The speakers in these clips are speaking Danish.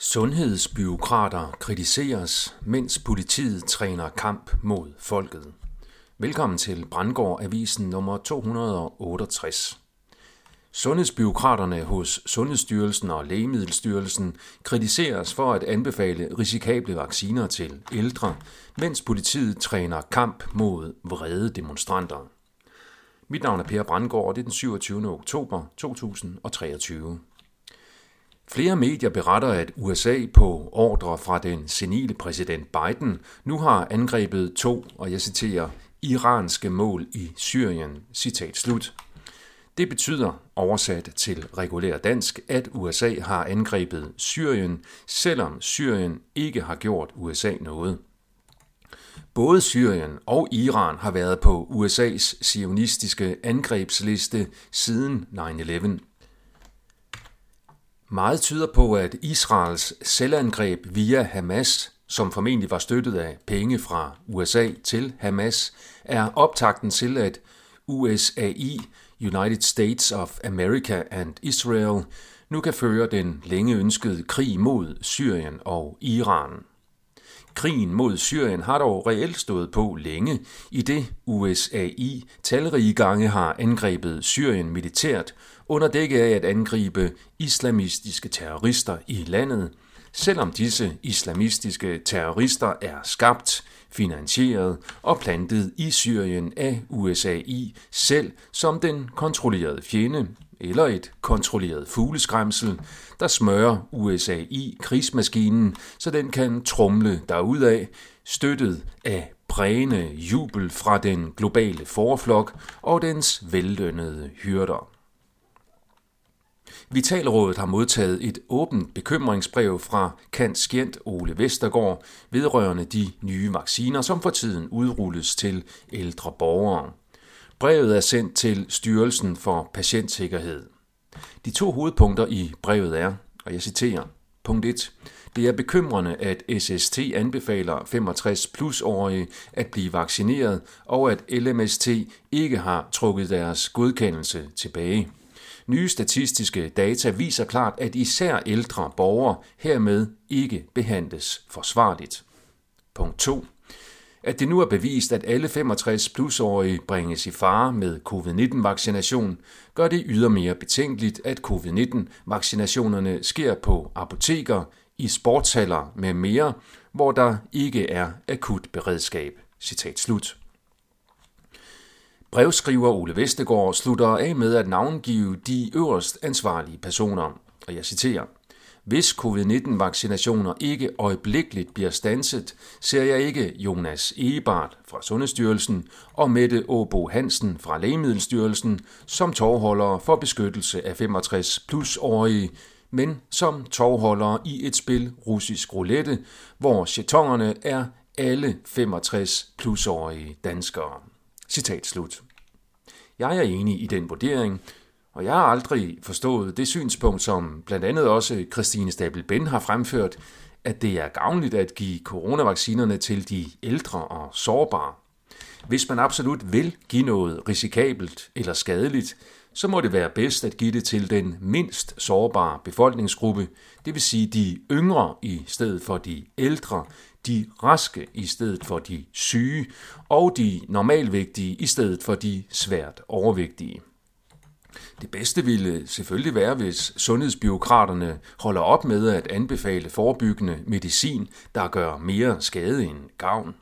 Sundhedsbyråkrater kritiseres, mens politiet træner kamp mod folket. Velkommen til Brandgård Avisen nummer 268. Sundhedsbyråkraterne hos Sundhedsstyrelsen og Lægemiddelstyrelsen kritiseres for at anbefale risikable vacciner til ældre, mens politiet træner kamp mod vrede demonstranter. Mit navn er Per Brandgård, og det er den 27. oktober 2023. Flere medier beretter, at USA på ordre fra den senile præsident Biden nu har angrebet to, og jeg citerer, iranske mål i Syrien. Citat slut. Det betyder, oversat til regulær dansk, at USA har angrebet Syrien, selvom Syrien ikke har gjort USA noget. Både Syrien og Iran har været på USA's sionistiske angrebsliste siden 9-11. Meget tyder på, at Israels selvangreb via Hamas, som formentlig var støttet af penge fra USA til Hamas, er optakten til, at USAI, United States of America and Israel, nu kan føre den længe ønskede krig mod Syrien og Iran. Krigen mod Syrien har dog reelt stået på længe, i det USAI talrige gange har angrebet Syrien militært under dække af at angribe islamistiske terrorister i landet, selvom disse islamistiske terrorister er skabt, finansieret og plantet i Syrien af USAI selv som den kontrollerede fjende eller et kontrolleret fugleskræmsel, der smører USAI krigsmaskinen, så den kan trumle derudad, støttet af prægende jubel fra den globale forflok og dens vellønnede hyrder. Vitalrådet har modtaget et åbent bekymringsbrev fra kanskjent Ole Vestergaard vedrørende de nye vacciner, som for tiden udrulles til ældre borgere. Brevet er sendt til Styrelsen for Patientsikkerhed. De to hovedpunkter i brevet er, og jeg citerer, punkt 1. Det er bekymrende, at SST anbefaler 65 plus-årige at blive vaccineret, og at LMST ikke har trukket deres godkendelse tilbage. Nye statistiske data viser klart, at især ældre borgere hermed ikke behandles forsvarligt. Punkt 2. At det nu er bevist, at alle 65 plusårige bringes i fare med covid-19-vaccination, gør det ydermere betænkeligt, at covid-19-vaccinationerne sker på apoteker, i sportshaller med mere, hvor der ikke er akut beredskab. Citat slut. Brevskriver Ole Vestegård slutter af med at navngive de øverst ansvarlige personer, og jeg citerer. Hvis covid-19-vaccinationer ikke øjeblikkeligt bliver stanset, ser jeg ikke Jonas Ebert fra Sundhedsstyrelsen og Mette Åbo Hansen fra Lægemiddelstyrelsen som tovholdere for beskyttelse af 65 plus-årige, men som tovholdere i et spil russisk roulette, hvor chetongerne er alle 65 plus-årige danskere. Citat slut. Jeg er enig i den vurdering, og jeg har aldrig forstået det synspunkt, som blandt andet også Christine Stabel Ben har fremført, at det er gavnligt at give coronavaccinerne til de ældre og sårbare. Hvis man absolut vil give noget risikabelt eller skadeligt, så må det være bedst at give det til den mindst sårbare befolkningsgruppe, det vil sige de yngre i stedet for de ældre, de raske i stedet for de syge, og de normalvægtige i stedet for de svært overvægtige. Det bedste ville selvfølgelig være, hvis sundhedsbiokraterne holder op med at anbefale forebyggende medicin, der gør mere skade end gavn.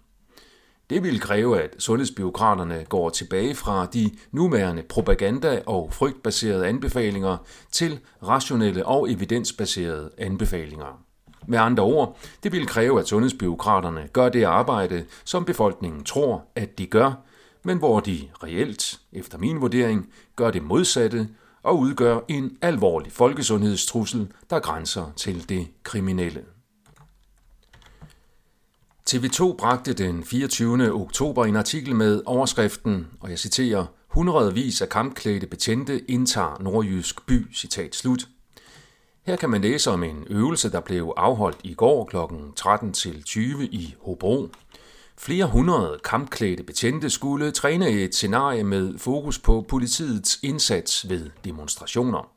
Det vil kræve, at sundhedsbiokraterne går tilbage fra de nuværende propaganda- og frygtbaserede anbefalinger til rationelle og evidensbaserede anbefalinger. Med andre ord, det vil kræve, at sundhedsbiokraterne gør det arbejde, som befolkningen tror, at de gør, men hvor de reelt, efter min vurdering, gør det modsatte og udgør en alvorlig folkesundhedstrussel, der grænser til det kriminelle. TV2 bragte den 24. oktober en artikel med overskriften, og jeg citerer, hundredvis af kampklædte betjente indtager nordjysk by, citat slut. Her kan man læse om en øvelse, der blev afholdt i går kl. 13-20 i Hobro. Flere hundrede kampklædte betjente skulle træne et scenarie med fokus på politiets indsats ved demonstrationer.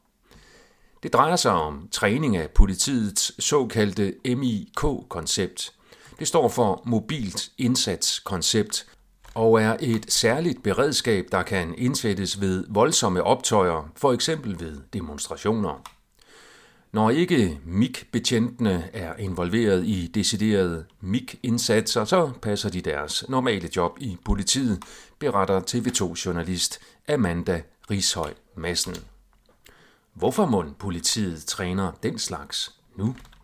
Det drejer sig om træning af politiets såkaldte MIK-koncept. Det står for Mobilt Indsatskoncept og er et særligt beredskab, der kan indsættes ved voldsomme optøjer, for eksempel ved demonstrationer. Når ikke MIG-betjentene er involveret i deciderede MIG-indsatser, så passer de deres normale job i politiet, beretter TV2-journalist Amanda Rishøj Madsen. Hvorfor må politiet træner den slags nu?